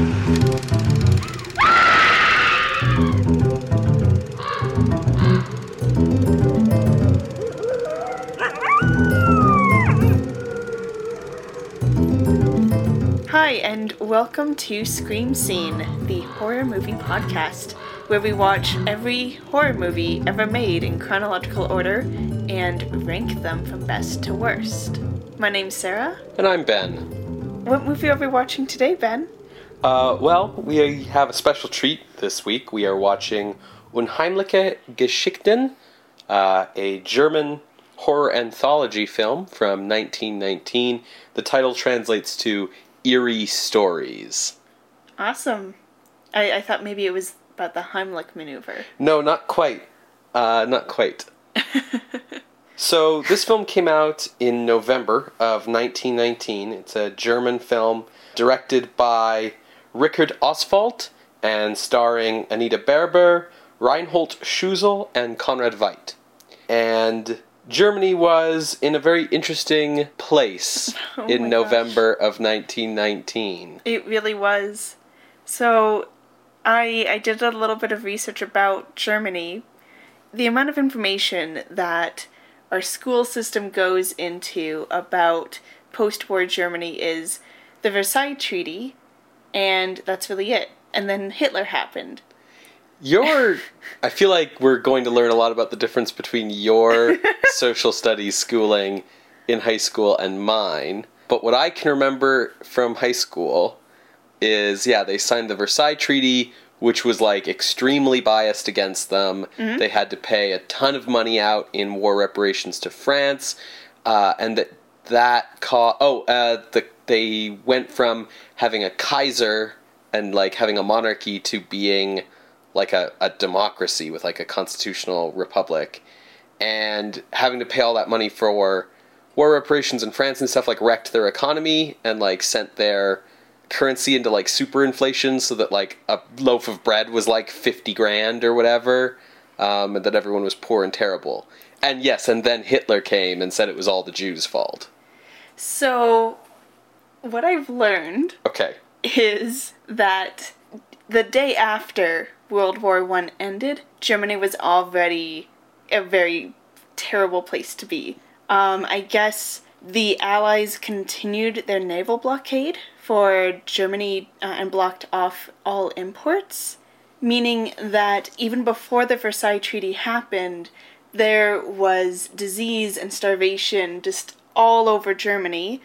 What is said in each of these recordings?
Hi, and welcome to Scream Scene, the horror movie podcast, where we watch every horror movie ever made in chronological order and rank them from best to worst. My name's Sarah. And I'm Ben. What movie are we watching today, Ben? Uh, well, we have a special treat this week. We are watching Unheimliche Geschichten, uh, a German horror anthology film from 1919. The title translates to Eerie Stories. Awesome. I, I thought maybe it was about the Heimlich maneuver. No, not quite. Uh, not quite. so, this film came out in November of 1919. It's a German film directed by Richard Oswald and starring Anita Berber, Reinhold Schunzel, and Conrad Veidt. And Germany was in a very interesting place Oh in November of 1919. It really was. So, I I did a little bit of research about Germany. The amount of information that our school system goes into about post-war Germany is the Versailles Treaty, and that's really it. And then Hitler happened. Your, I feel like we're going to learn a lot about the difference between your social studies schooling in high school and mine. But what I can remember from high school is, yeah, they signed the Versailles Treaty, which was like extremely biased against them. They had to pay a ton of money out in war reparations to France, uh, and that that co- oh, uh, the they went from having a Kaiser and like having a monarchy to being like a, a democracy with like a constitutional republic and having to pay all that money for war reparations in France and stuff like wrecked their economy and like sent their currency into like super inflation so that like a loaf of bread was like 50 grand or whatever um, and that everyone was poor and terrible. And yes and then hitler came and said it was all the jews fault. So, what I've learned okay is that the day after World War One ended, Germany was already a very terrible place to be. Um, I guess the Allies continued their naval blockade for Germany uh, and blocked off all imports, meaning that even before the Versailles Treaty happened, there was disease and starvation just all over Germany.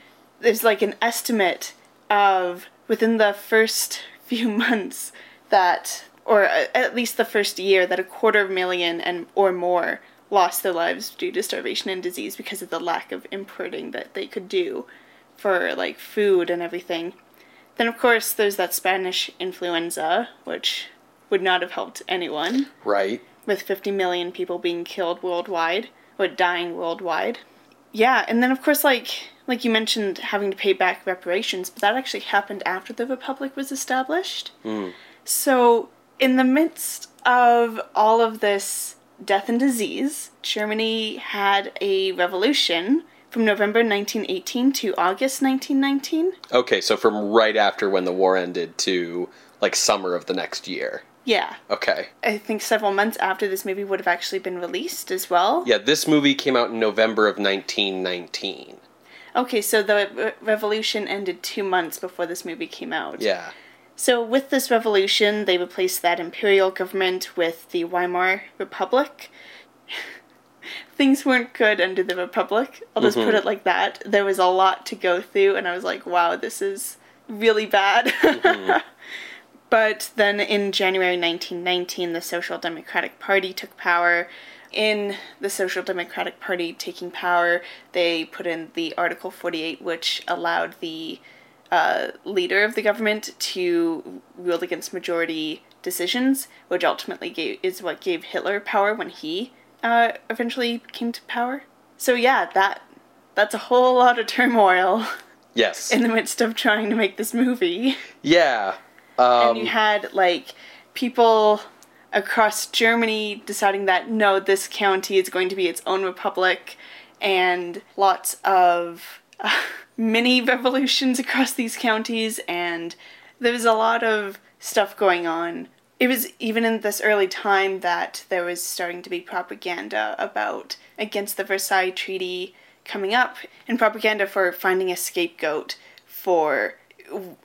There's like an estimate of within the first few months that or uh, at least the first year that a quarter of a million and or more lost their lives due to starvation and disease because of the lack of importing that they could do for like food and everything. Then of course there's that Spanish influenza which would not have helped anyone right with 50 million people being killed worldwide or dying worldwide. Yeah, and then of course like like you mentioned having to pay back reparations, but that actually happened after the republic was established. Hmm. So, in the midst of all of this death and disease, Germany had a revolution from November 1918 to August 1919. okay so from right after when the war ended to like summer of the next year Yeah, okay I think several months after this movie would have actually been released as well. Yeah, this movie came out in November of 1919. Okay, so the re- revolution ended two months before this movie came out. Yeah. So, with this revolution, they replaced that imperial government with the Weimar Republic. Things weren't good under the Republic. I'll just put mm-hmm. it like that. There was a lot to go through, and I was like, wow, this is really bad. Mm-hmm. but then in January 1919, the Social Democratic Party took power. In the Social Democratic Party taking power, they put in the Article 48, which allowed the uh, leader of the government to rule against majority decisions, which ultimately gave, is what gave Hitler power when he uh, eventually came to power. So yeah, that that's a whole lot of turmoil Yes. in the midst of trying to make this movie. yeah. and you Um, had like people across Germany deciding that no, this county is going to be its own republic, and lots of uh, mini revolutions across these counties, and there was a lot of stuff going on. It was even in this early time that there was starting to be propaganda about against the Versailles Treaty coming up and propaganda for finding a scapegoat for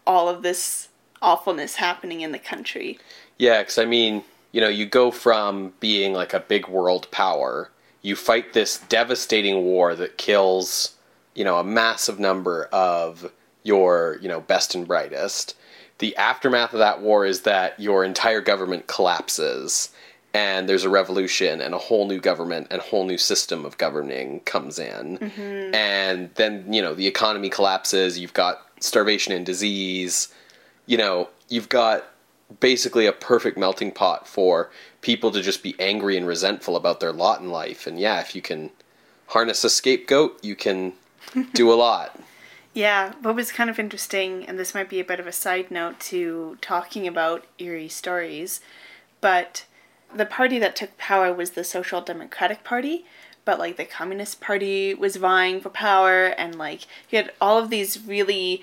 all of this awfulness happening in the country. Yeah, because I mean, you know, you go from being like a big world power, you fight this devastating war that kills, you know, a massive number of your, you know, best and brightest. The aftermath of that war is that your entire government collapses and there's a revolution and a whole new government and a whole new system of governing comes in. Mm-hmm. And then, you know, the economy collapses, you've got starvation and disease, you know, you've got basically a perfect melting pot for people to just be angry and resentful about their lot in life. And yeah, if you can harness a scapegoat, you can do a lot. Yeah, what was kind of interesting, and this might be a bit of a side note to talking about eerie stories, but the party that took power was the Social Democratic Party, but like the Communist Party was vying for power, and like you had all of these really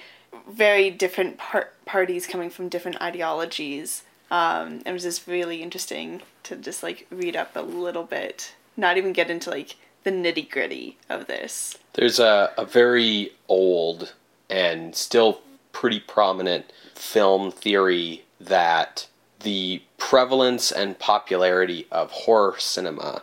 very different par- parties coming from different ideologies. Um, it was just really interesting to just like read up a little bit, not even get into like the nitty gritty of this. There's a, a very old and still pretty prominent film theory that the prevalence and popularity of horror cinema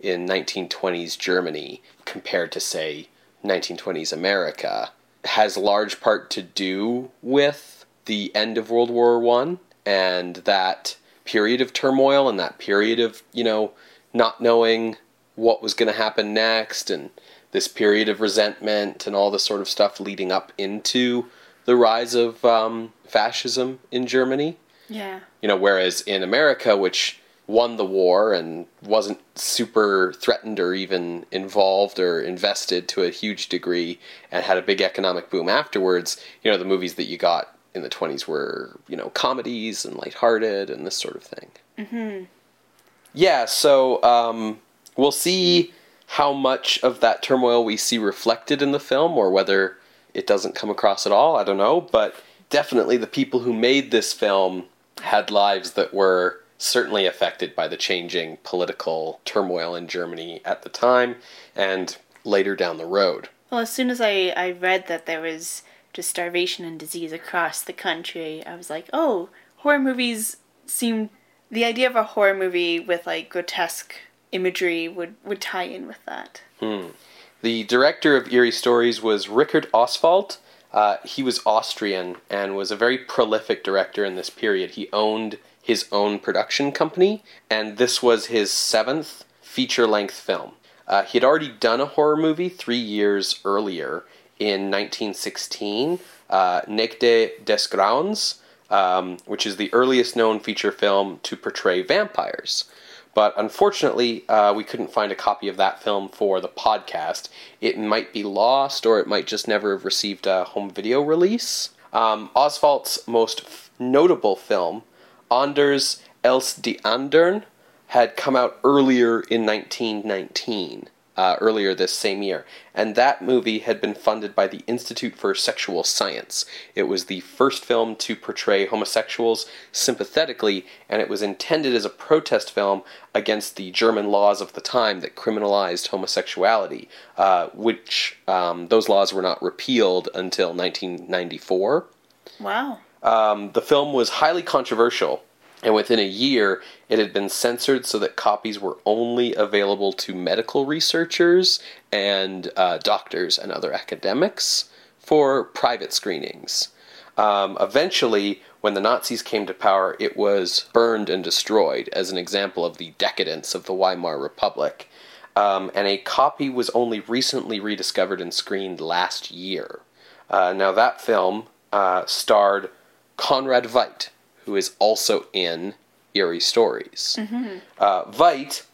in 1920s Germany compared to, say, 1920s America has large part to do with the end of World War One and that period of turmoil and that period of you know not knowing what was going to happen next and this period of resentment and all this sort of stuff leading up into the rise of um, fascism in Germany. Yeah. You know, whereas in America, which won the war and wasn't super threatened or even involved or invested to a huge degree and had a big economic boom afterwards, you know, the movies that you got in the 20s were, you know, comedies and lighthearted and this sort of thing. Mm-hmm. Yeah, so um, we'll see how much of that turmoil we see reflected in the film or whether it doesn't come across at all. I don't know. But definitely the people who made this film had lives that were certainly affected by the changing political turmoil in Germany at the time and later down the road. Well, as soon as I, I read that there was just starvation and disease across the country, I was like, oh, horror movies seem. The idea of a horror movie with like grotesque imagery would, would tie in with that. Hmm. The director of Eerie Stories was Richard Oswald. Uh, he was Austrian and was a very prolific director in this period. He owned his own production company, and this was his seventh feature length film. Uh, he had already done a horror movie three years earlier in 1916, uh, Nächte des um, which is the earliest known feature film to portray vampires. But unfortunately, uh, we couldn't find a copy of that film for the podcast. It might be lost, or it might just never have received a home video release. Um, Oswald's most f- notable film Anders als die Andern had come out earlier in 1919, uh, earlier this same year, and that movie had been funded by the Institute for Sexual Science. It was the first film to portray homosexuals sympathetically, and it was intended as a protest film against the German laws of the time that criminalized homosexuality, uh, which um, those laws were not repealed until 1994. Wow. Um, the film was highly controversial, and within a year, it had been censored so that copies were only available to medical researchers and uh, doctors and other academics for private screenings. Um, eventually, when the Nazis came to power, it was burned and destroyed as an example of the decadence of the Weimar Republic. Um, and a copy was only recently rediscovered and screened last year. Uh, now, that film uh, starred Conrad Veidt, who is also in Eerie Stories. Mm-hmm. Uh, Veidt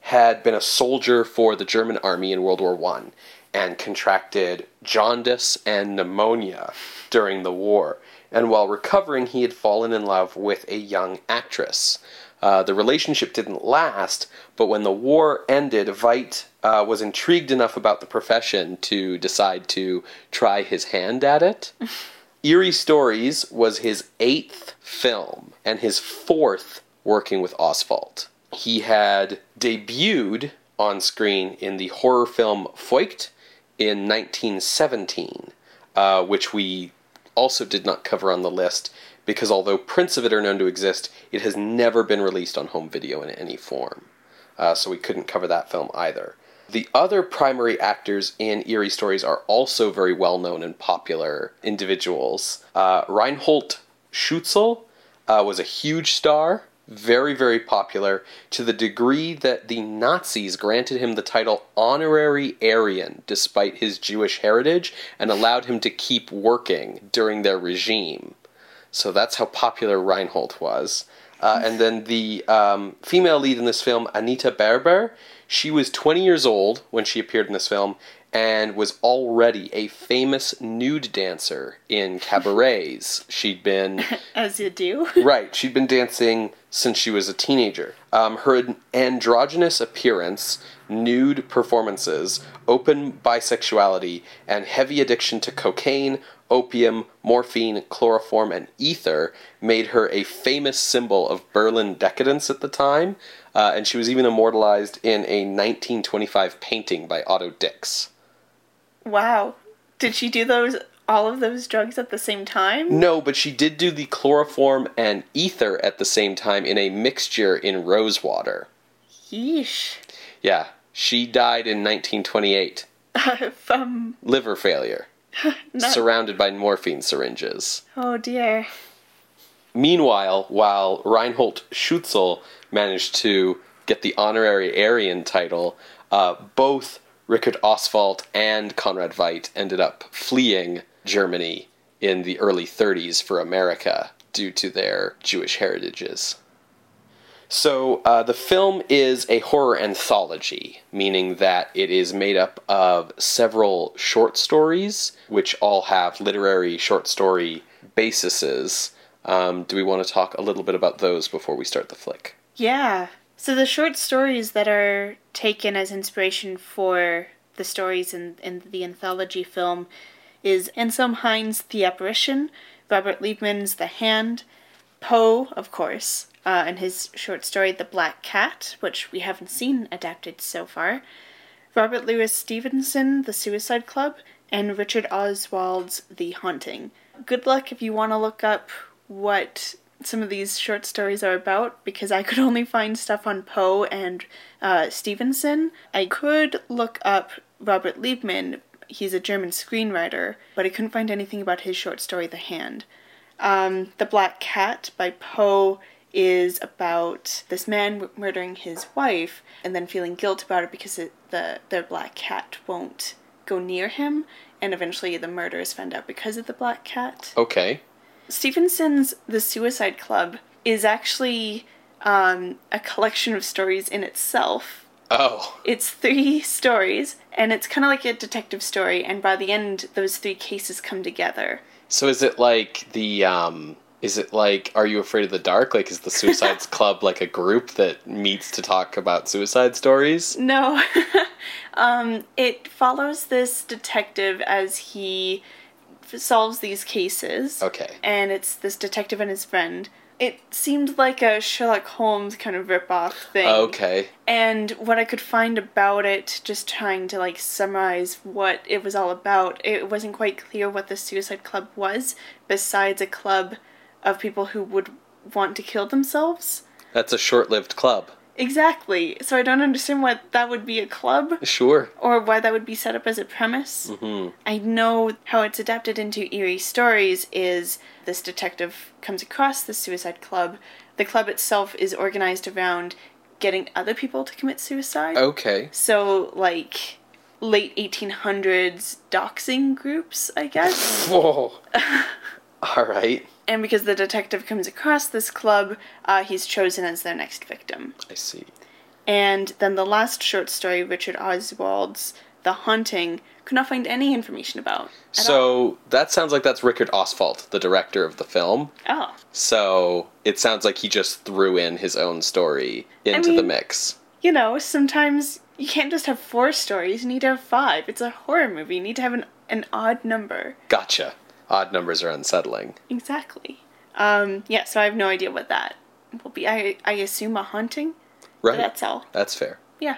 had been a soldier for the German army in World War One and contracted jaundice and pneumonia during the war. And while recovering, he had fallen in love with a young actress. Uh, the relationship didn't last, but when the war ended, Veidt uh, was intrigued enough about the profession to decide to try his hand at it. Eerie Stories was his eighth film and his fourth working with Oswald. He had debuted on screen in the horror film Furcht in 1917, uh, which we also did not cover on the list because although prints of it are known to exist, it has never been released on home video in any form. Uh, so we couldn't cover that film either. The other primary actors in Eerie Stories are also very well known and popular individuals. Uh, Reinhold Schunzel uh, was a huge star, very, very popular, to the degree that the Nazis granted him the title Honorary Aryan despite his Jewish heritage and allowed him to keep working during their regime. So that's how popular Reinhold was. Uh, and then the um, female lead in this film, Anita Berber, she was 20 years old when she appeared in this film and was already a famous nude dancer in cabarets. She'd been. As you do. right, she'd been dancing since she was a teenager. Um, her androgynous appearance, nude performances, open bisexuality, and heavy addiction to cocaine, opium, morphine, chloroform, and ether made her a famous symbol of Berlin decadence at the time, uh, and she was even immortalized in a 1925 painting by Otto Dix. Wow. Did she do those all of those drugs at the same time? No, but she did do the chloroform and ether at the same time in a mixture in rose water. Yeesh. Yeah, she died in 1928. From Liver failure. not- surrounded by morphine syringes. Oh dear. Meanwhile, while Reinhold Schunzel managed to get the honorary Aryan title, uh, both Richard Oswald and Conrad Veidt ended up fleeing Germany in the early 30s for America due to their Jewish heritages. So, uh, the film is a horror anthology, meaning that it is made up of several short stories, which all have literary short story bases. Um, do we want to talk a little bit about those before we start the flick? Yeah. So the short stories that are taken as inspiration for the stories in, in the anthology film is Anselm Hines' The Apparition, Robert Liebmann's The Hand, Poe, of course, uh, and his short story The Black Cat, which we haven't seen adapted so far, Robert Louis Stevenson, The Suicide Club, and Richard Oswald's The Haunting. Good luck if you want to look up what some of these short stories are about because I could only find stuff on Poe and uh, Stevenson. I could look up Robert Liebmann, he's a German screenwriter, but I couldn't find anything about his short story The Hand. Um, the Black Cat by Poe is about this man murdering his wife and then feeling guilt about it because it, the their black cat won't go near him, and eventually the murder is found out because of the black cat. Okay. Stevenson's The Suicide Club is actually um, a collection of stories in itself. Oh, It's three stories, and it's kind of like a detective story, and by the end, those three cases come together. So is it like the um is it like Are You Afraid of the Dark? Like is the Suicides Club like a group that meets to talk about suicide stories? No. um, it follows this detective as he f- solves these cases. Okay. And it's this detective and his friend. It seemed like a Sherlock Holmes kind of ripoff thing. Okay. And what I could find about it, just trying to like summarize what it was all about, it wasn't quite clear what the Suicide Club was, besides a club of people who would want to kill themselves. That's a short-lived club. Exactly. So I don't understand why that would be a club Sure. or why that would be set up as a premise. hmm I know how it's adapted into eerie stories is this detective comes across the suicide club. The club itself is organized around getting other people to commit suicide. Okay. So like late 1800s doxing groups, I guess. Whoa. All right. and because the detective comes across this club, uh, he's chosen as their next victim. I see. And then the last short story, Richard Oswald's The Haunting, could not find any information about. at all. So that sounds like that's Richard Oswald, the director of the film. Oh. So it sounds like he just threw in his own story into the mean- mix. You know, sometimes you can't just have four stories, you need to have five. It's a horror movie, you need to have an, an odd number. Gotcha. Odd numbers are unsettling. Exactly. Um, yeah, so I have no idea what that will be. I, I assume a haunting. Right. That's all. That's fair. Yeah.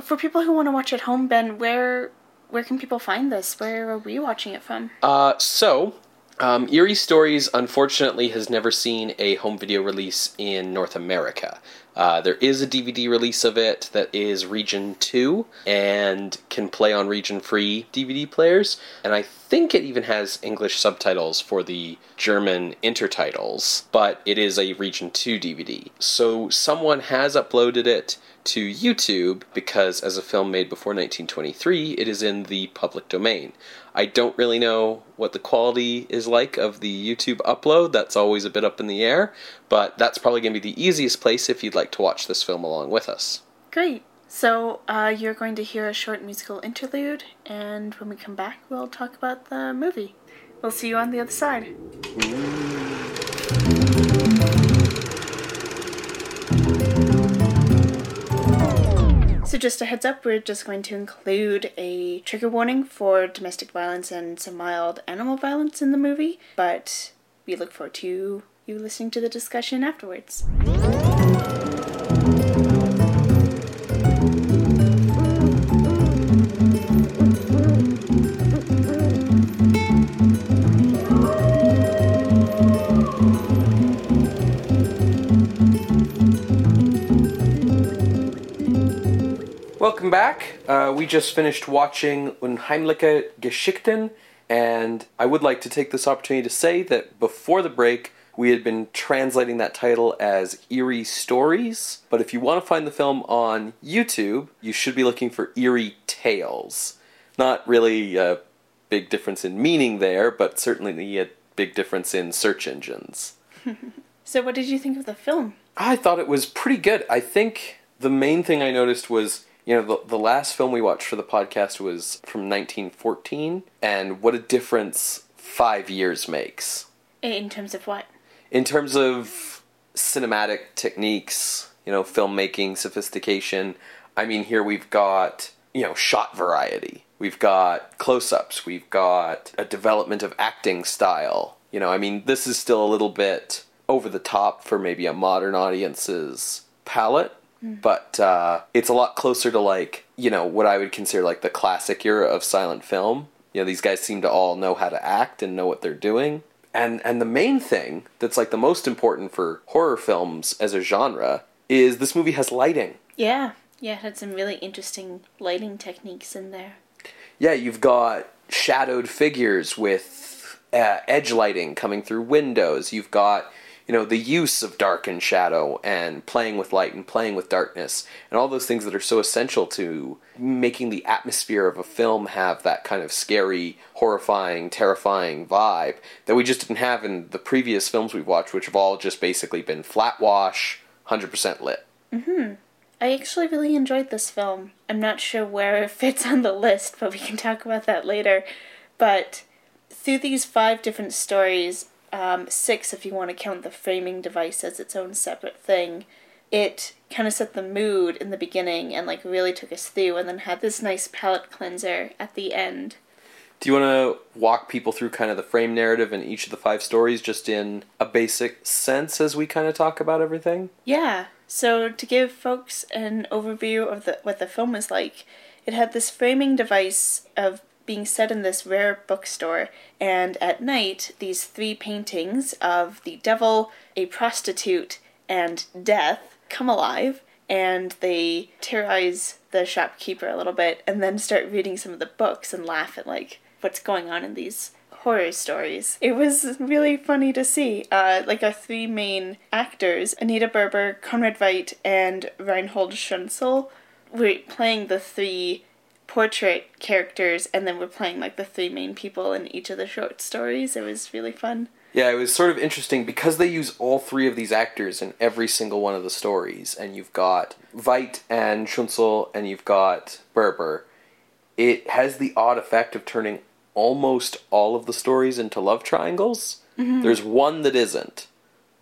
For people who want to watch at home, Ben, where where can people find this? Where are we watching it from? Uh, so, um, Eerie Stories unfortunately has never seen a home video release in North America. Uh, there is a DVD release of it that is Region 2 and can play on region free DVD players. And I think it even has English subtitles for the German intertitles, but it is a Region 2 DVD. So someone has uploaded it to YouTube because, as a film made before 1923, it is in the public domain. I don't really know what the quality is like of the YouTube upload. That's always a bit up in the air, but that's probably going to be the easiest place if you'd like to watch this film along with us. Great. So uh, you're going to hear a short musical interlude, and when we come back, we'll talk about the movie. We'll see you on the other side. So, just a heads up, we're just going to include a trigger warning for domestic violence and some mild animal violence in the movie, but we look forward to you listening to the discussion afterwards. Welcome back. Uh, we just finished watching Unheimliche Geschichten, and I would like to take this opportunity to say that before the break, we had been translating that title as Eerie Stories. But if you want to find the film on YouTube, you should be looking for Eerie Tales. Not really a big difference in meaning there, but certainly a big difference in search engines. So, what did you think of the film? I thought it was pretty good. I think the main thing I noticed was, you know, the, the last film we watched for the podcast was from 1914, and what a difference five years makes. In terms of what? In terms of cinematic techniques, you know, filmmaking, sophistication, I mean, here we've got, you know, shot variety. We've got close ups. We've got a development of acting style. You know, I mean, this is still a little bit over the top for maybe a modern audience's palate, but uh, it's a lot closer to like, you know, what I would consider like the classic era of silent film. You know, these guys seem to all know how to act and know what they're doing. And and the main thing that's like the most important for horror films as a genre is this movie has lighting. Yeah, yeah, it had some really interesting lighting techniques in there. Yeah, you've got shadowed figures with uh, edge lighting coming through windows. You've got, you know, the use of dark and shadow and playing with light and playing with darkness and all those things that are so essential to making the atmosphere of a film have that kind of scary, horrifying, terrifying vibe that we just didn't have in the previous films we've watched, which have all just basically been flat wash, 100% lit. Mhm I actually really enjoyed this film. I'm not sure where it fits on the list, but we can talk about that later. But through these five different stories, um, six if you want to count the framing device as its own separate thing, it kind of set the mood in the beginning and like really took us through, and then had this nice palate cleanser at the end. Do you want to walk people through kind of the frame narrative in each of the five stories just in a basic sense as we kind of talk about everything? Yeah. So to give folks an overview of the what the film was like, it had this framing device of being set in this rare bookstore, and at night these three paintings of the devil, a prostitute, and death come alive, and they terrorize the shopkeeper a little bit, and then start reading some of the books and laugh at like what's going on in these horror stories. It was really funny to see. Uh, like our three main actors, Anita Berber, Conrad Veidt, and Reinhold Schunzel, were playing the three portrait characters, and then we're playing like the three main people in each of the short stories. It was really fun. Yeah, it was sort of interesting because they use all three of these actors in every single one of the stories, and you've got Veidt and Schunzel, and you've got Berber. It has the odd effect of turning almost all of the stories into love triangles. There's one that isn't,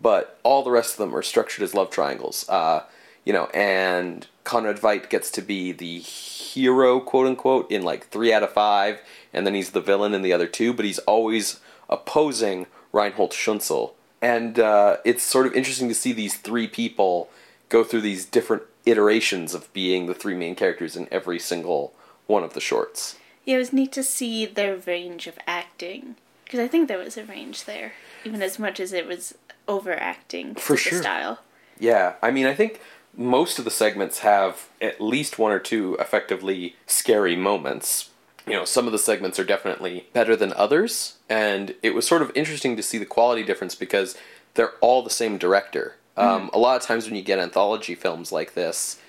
but all the rest of them are structured as love triangles. Uh, you know, and Conrad Veidt gets to be the hero, quote unquote, in like three out of five, and then he's the villain in the other two, but he's always opposing Reinhold Schunzel. And uh, it's sort of interesting to see these three people go through these different iterations of being the three main characters in every single one of the shorts. Yeah, it was neat to see their range of acting because I think there was a range there, even as much as it was overacting For sure. the style. Yeah, I mean, I think most of the segments have at least one or two effectively scary moments. You know, some of the segments are definitely better than others, and it was sort of interesting to see the quality difference because they're all the same director. Um, a lot of times when you get anthology films like this,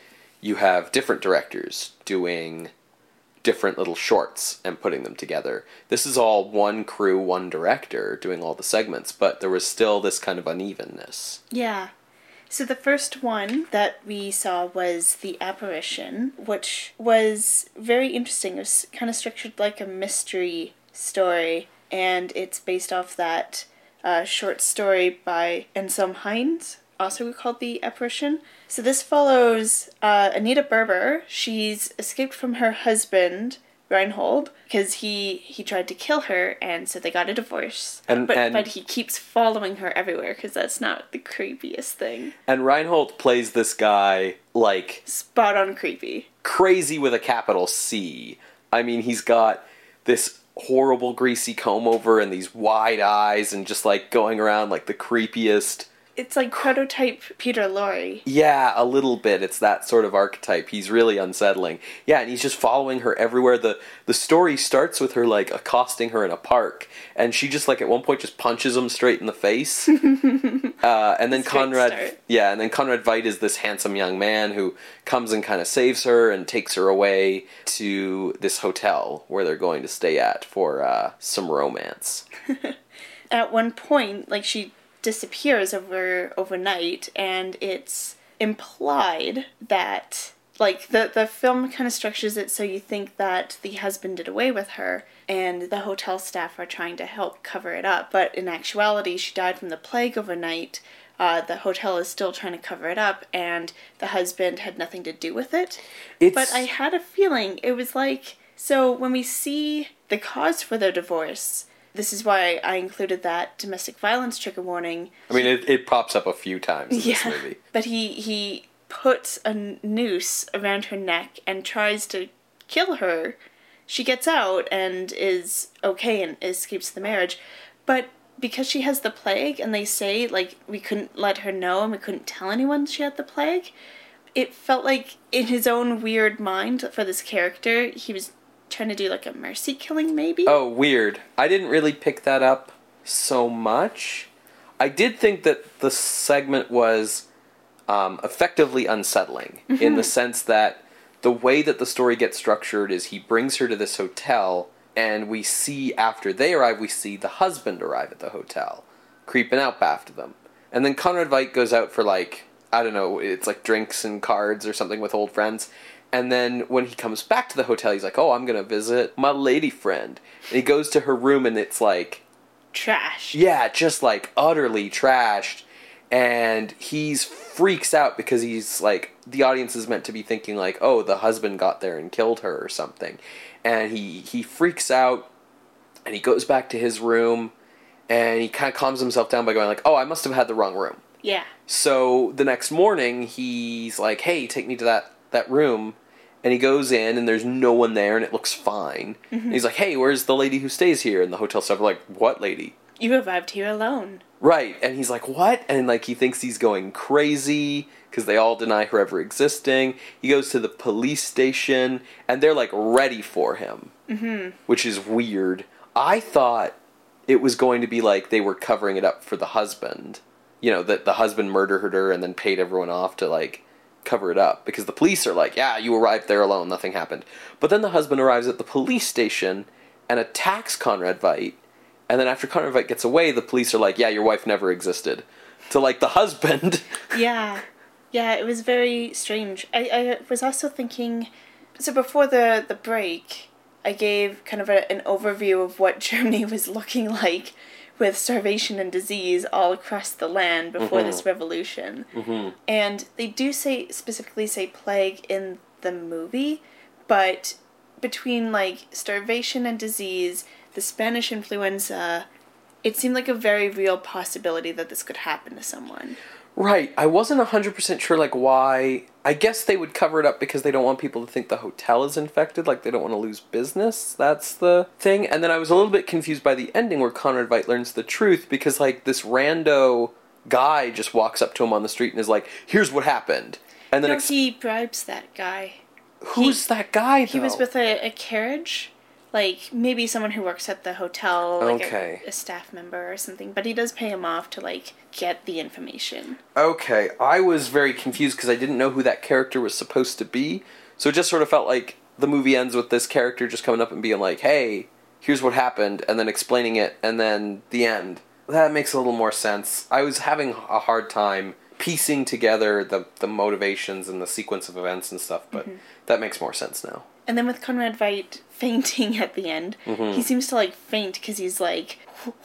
you have different directors doing different little shorts and putting them together. This is all one crew, one director doing all the segments, but there was still this kind of unevenness. Yeah. So the first one that we saw was The Apparition, which was very interesting. It was kind of structured like a mystery story, and it's based off that uh, short story by Anselm Hines, also called The Apparition. So this follows uh, Anita Berber. She's escaped from her husband. Reinhold, because he he tried to kill her, and so they got a divorce. And- but and- but he keeps following her everywhere because that's not the creepiest thing. And Reinhold plays this guy like Spot on creepy. crazy with a capital C. I mean, he's got this horrible greasy comb over and these wide eyes and just like going around like the creepiest. It's like prototype Peter Lorre. Yeah, a little bit. It's that sort of archetype. He's really unsettling. Yeah, and he's just following her everywhere. The the story starts with her like accosting her in a park, and she just like at one point just punches him straight in the face. uh, and then Straight Conrad, start. yeah, and then Conrad Veidt is this handsome young man who comes and kind of saves her and takes her away to this hotel where they're going to stay at for uh, some romance. At one point, like she disappears over overnight, and it's implied that like the the film kind of structures it so you think that the husband did away with her and the hotel staff are trying to help cover it up but in actuality she died from the plague overnight. Uh, the hotel is still trying to cover it up and the husband had nothing to do with it. It's but i had a feeling it was like so when we see the cause for their divorce this is why i included that domestic violence trigger warning I mean, it, it pops up a few times in this movie. but he he puts a noose around her neck and tries to kill her. She gets out and is okay and escapes the marriage, but because she has the plague and they say like we couldn't let her know and we couldn't tell anyone she had the plague, it felt like in his own weird mind for this character he was trying to do like a mercy killing maybe. Oh, weird. I didn't really pick that up so much. I did think that the segment was um, effectively unsettling in the sense that the way that the story gets structured is he brings her to this hotel, and we see after they arrive, we see the husband arrive at the hotel, creeping up after them. And then Conrad Veidt goes out for like, I don't know, it's like drinks and cards or something with old friends. And then when he comes back to the hotel, he's like, "Oh, I'm gonna visit my lady friend." And he goes to her room, and it's like, Trash. yeah, just like utterly trashed. And he's freaks out because he's like, the audience is meant to be thinking like, "Oh, the husband got there and killed her or something," and he he freaks out, and he goes back to his room, and he kind of calms himself down by going like, "Oh, I must have had the wrong room." Yeah. So the next morning, he's like, "Hey, take me to that that room." And he goes in, and there's no one there, and it looks fine. And he's like, "Hey, where's the lady who stays here?" And the hotel staff are like, "What lady?" You arrived here alone. Right. And he's like, "What?" And like he thinks he's going crazy because they all deny her ever existing. He goes to the police station, and they're like ready for him, mm-hmm. which is weird. I thought it was going to be like they were covering it up for the husband. You know, that the husband murdered her and then paid everyone off to like cover it up because the police are like, "Yeah, you arrived there alone, nothing happened." But then the husband arrives at the police station and attacks Conrad Veidt. And then after Conrad Veidt gets away, the police are like, "Yeah, your wife never existed." To like the husband. Yeah, yeah, it was very strange. I, I was also thinking, so before the the break, I gave kind of a, an overview of what Germany was looking like with starvation and disease all across the land before this revolution. Mm-hmm. And they do say specifically say plague in the movie, but between like starvation and disease, the Spanish influenza, it seemed like a very real possibility that this could happen to someone. Right. I wasn't 100% sure, like, why. I guess they would cover it up because they don't want people to think the hotel is infected, like, they don't want to lose business. That's the thing. And then I was a little bit confused by the ending where Conrad Veidt learns the truth because, like, this rando guy just walks up to him on the street and is like, here's what happened. And then no, ex- he bribes that guy. who's that guy, though? He was with a, a carriage, like maybe someone who works at the hotel, like a- Okay. a, staff member or something. But he does pay him off to like get the information. Okay, I was very confused because I didn't know who that character was supposed to be. So it just sort of felt like the movie ends with this character just coming up and being like, "Hey, here's what happened," and then explaining it, and then the end. That makes a little more sense. I was having a hard time piecing together the the motivations and the sequence of events and stuff, but mm-hmm. that makes more sense now. And then with Conrad Veidt fainting at the end, Mm-hmm. he seems to like faint because he's like,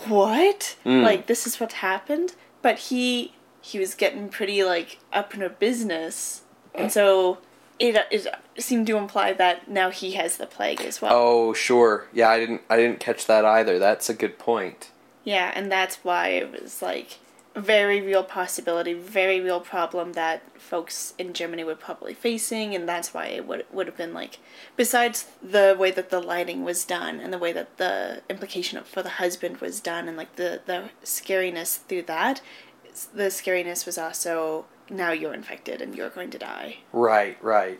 "What? Mm. Like this is what happened?" But he he was getting pretty like up in a business, and so it it seemed to imply that now he has the plague as well. Oh, sure. Yeah, I didn't I didn't catch that either. That's a good point. Yeah, and that's why it was like very real possibility, very real problem that folks in Germany were probably facing, and that's why it would would have been like. Besides the way that the lighting was done and the way that the implication for the husband was done, and like the the scariness through that, the scariness was also now you're infected and you're going to die. Right, right.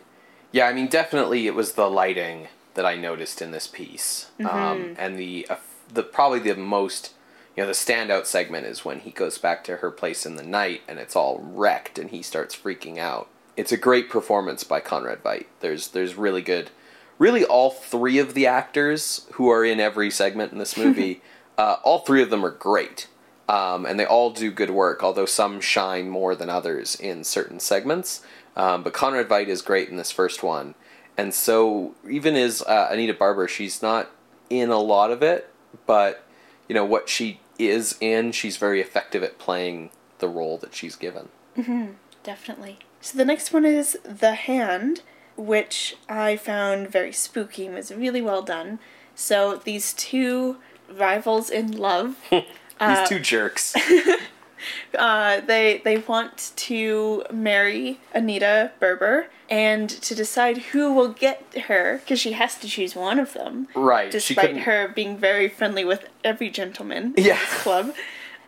Yeah, I mean, definitely it was the lighting that I noticed in this piece, um, and the uh, the probably the most you know the standout segment is when he goes back to her place in the night and it's all wrecked and he starts freaking out. It's a great performance by Conrad Veidt. There's there's really good, really all three of the actors who are in every segment in this movie, uh, all three of them are great. Um, and they all do good work, although some shine more than others in certain segments. Um, but Conrad Veidt is great in this first one, and so even is uh, Anita Berber. She's not in a lot of it, but you know what she is in, she's very effective at playing the role that she's given. Mm-hmm. Definitely. So the next one is The Hand, which I found very spooky and was really well done. So these two rivals in love, These uh, two jerks. uh, they they want to marry Anita Berber and to decide who will get her because she has to choose one of them. Right, Despite her being very friendly with every gentleman in this club,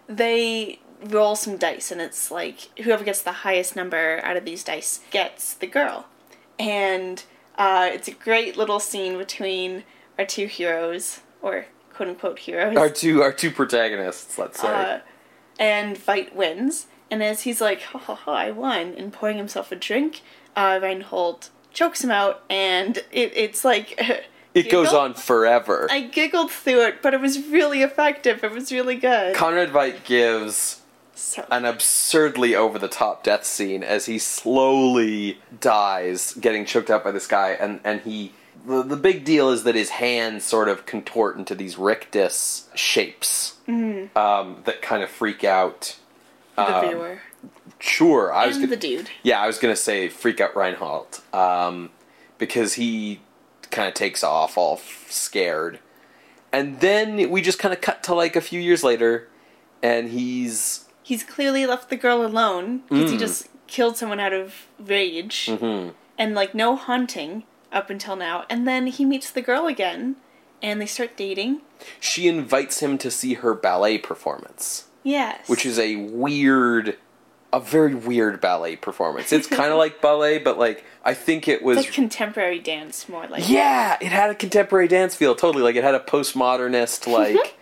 they roll some dice and it's like whoever gets the highest number out of these dice gets the girl. And uh, it's a great little scene between our two heroes or quote unquote heroes. our two our two protagonists, let's say. Uh, and Veidt wins. And as he's like, ha ha ha, I won, and pouring himself a drink, uh, Reinhold chokes him out, and it, it's like. it goes on forever. I giggled through it, but it was really effective. It was really good. Conrad Veidt gives so, an absurdly over the top death scene as he slowly dies, getting choked out by this guy, and and he. The, the big deal is that his hands sort of contort into these rictus shapes um, that kind of freak out. the um, viewer. Sure, I was gonna, the dude. yeah, I was gonna say freak out Reinhold um, because he kind of takes off all f- scared, and then we just kind of cut to like a few years later, and he's He's clearly left the girl alone because Mm. he just killed someone out of rage. Mm-hmm. And, like, no haunting up until now. And then he meets the girl again, and they start dating. she invites him to see her ballet performance, Yes. which is a weird, a very weird ballet performance. It's kind of like ballet, but like I think it was It's like contemporary dance, more like. Yeah, it had a contemporary dance feel, totally. Like it had a postmodernist, like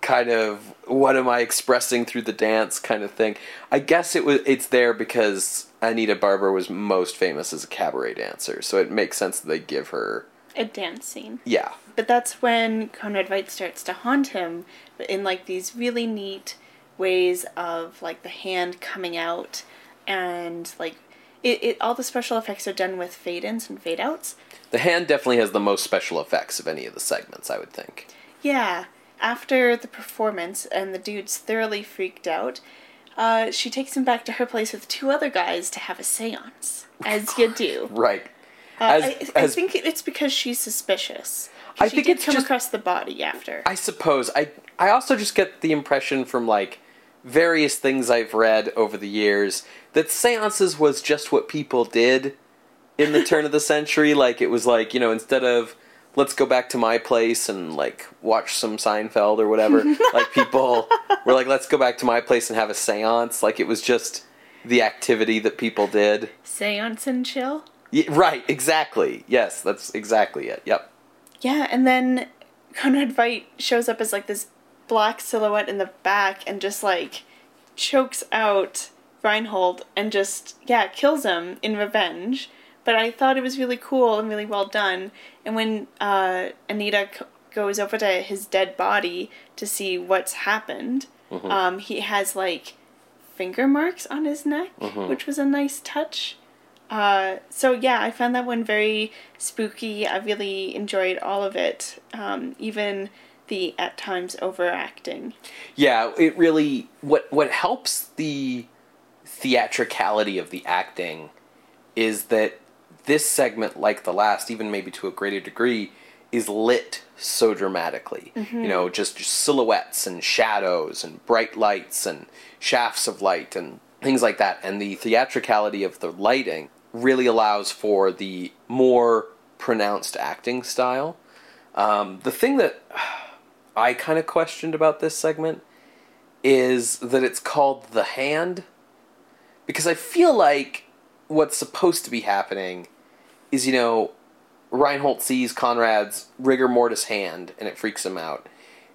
kind of what am I expressing through the dance kind of thing. I guess it was it's there because Anita Berber was most famous as a cabaret dancer, so it makes sense that they give her A dance scene. yeah. But that's when Conrad Veidt starts to haunt him in like these really neat ways of like the hand coming out and like it, it all the special effects are done with fade ins and fade outs. The hand definitely has the most special effects of any of the segments, I would think. Yeah. After the performance and the dude's thoroughly freaked out, uh, she takes him back to her place with two other guys to have a seance. As you do. Right. Uh, As- I, I as- think it's because she's suspicious. I She think did it's come just across the body after. I suppose I I also just get the impression from like various things I've read over the years that seances was just what people did in the turn of the century like it was like you know instead of let's go back to my place and like watch some Seinfeld or whatever. Like people were like let's go back to my place and have a séance like it was just the activity that people did. Seance and chill. Ye- right exactly. Yes that's exactly it. Yep. Yeah, and then Conrad Veidt shows up as like this black silhouette in the back and just like chokes out Reinhold and just yeah kills him in revenge. But I thought it was really cool and really well done. And when uh, Anita c- goes over to his dead body to see what's happened, um, he has like finger marks on his neck, which was a nice touch. Uh, so yeah, I found that one very spooky. I really enjoyed all of it, um, even the at times overacting. Yeah, it really what what helps the theatricality of the acting is that this segment, like the last, even maybe to a greater degree, is lit so dramatically. You know, just, just silhouettes and shadows and bright lights and shafts of light and things like that. And the theatricality of the lighting really allows for the more pronounced acting style. Um, the thing that I kind of questioned about this segment is that it's called The Hand. Because I feel like what's supposed to be happening is, you know, Reinhold sees Conrad's rigor mortis hand and it freaks him out.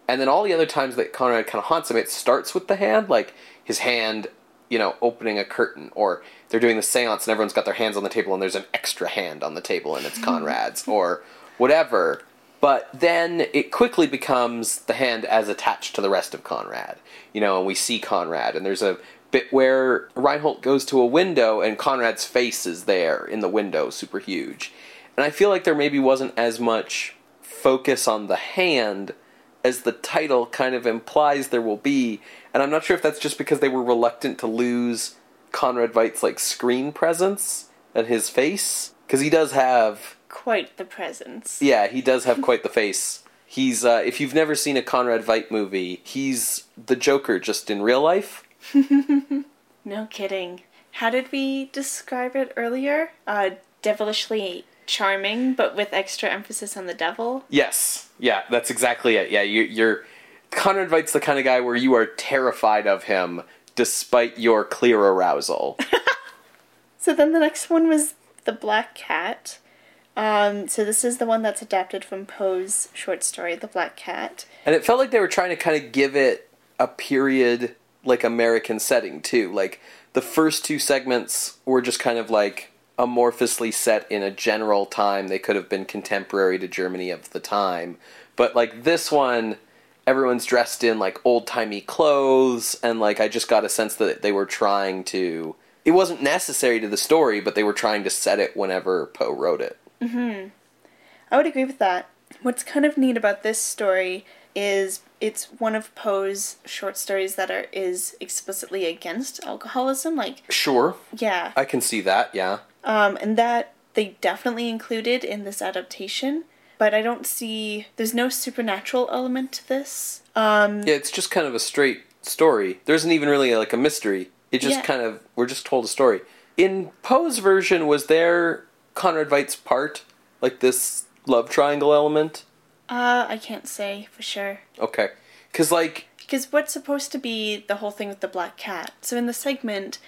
And then all the other times that Conrad kind of haunts him, it starts with the hand, like his hand, you know, opening a curtain, or they're doing the seance and everyone's got their hands on the table and there's an extra hand on the table and it's Conrad's, or whatever. But then it quickly becomes the hand as attached to the rest of Conrad, you know, and we see Conrad, and there's a bit where Reinhold goes to a window and Conrad's face is there in the window, super huge. And I feel like there maybe wasn't as much focus on the hand as the title kind of implies there will be. And I'm not sure if that's just because they were reluctant to lose Conrad Veidt's like screen presence and his face because he does have Quite the presence. yeah, he does have quite the face. He's uh, if you've never seen a Conrad Veidt movie, he's the Joker just in real life. No kidding. How did we describe it earlier? Uh, devilishly charming, but with extra emphasis on the devil. Yes, yeah, that's exactly it. Yeah, you, you're Conrad Veidt's the kind of guy where you are terrified of him despite your clear arousal. So then the next one was the Black Cat. Um, so this is the one that's adapted from Poe's short story, The Black Cat. And it felt like they were trying to kind of give it a period, like American setting too. Like the first two segments were just kind of like amorphously set in a general time. They could have been contemporary to Germany of the time. But like this one, everyone's dressed in like old timey clothes, and like I just got a sense that they were trying to. It wasn't necessary to the story, but they were trying to set it whenever Poe wrote it. Mhm. I would agree with that. What's kind of neat about this story is it's one of Poe's short stories that are is explicitly against alcoholism. Like, Sure, yeah, I can see that. Yeah. um, and that they definitely included in this adaptation. But I don't see there's no supernatural element to this. Um, Yeah, it's just kind of a straight story. There isn't even really like a mystery. It just Yeah. kind of we're just told a story. In Poe's version, was there Conrad Veidt's part like this love triangle element? Uh, I can't say for sure. Okay, because like Because what's supposed to be the whole thing with the black cat? So in the segment,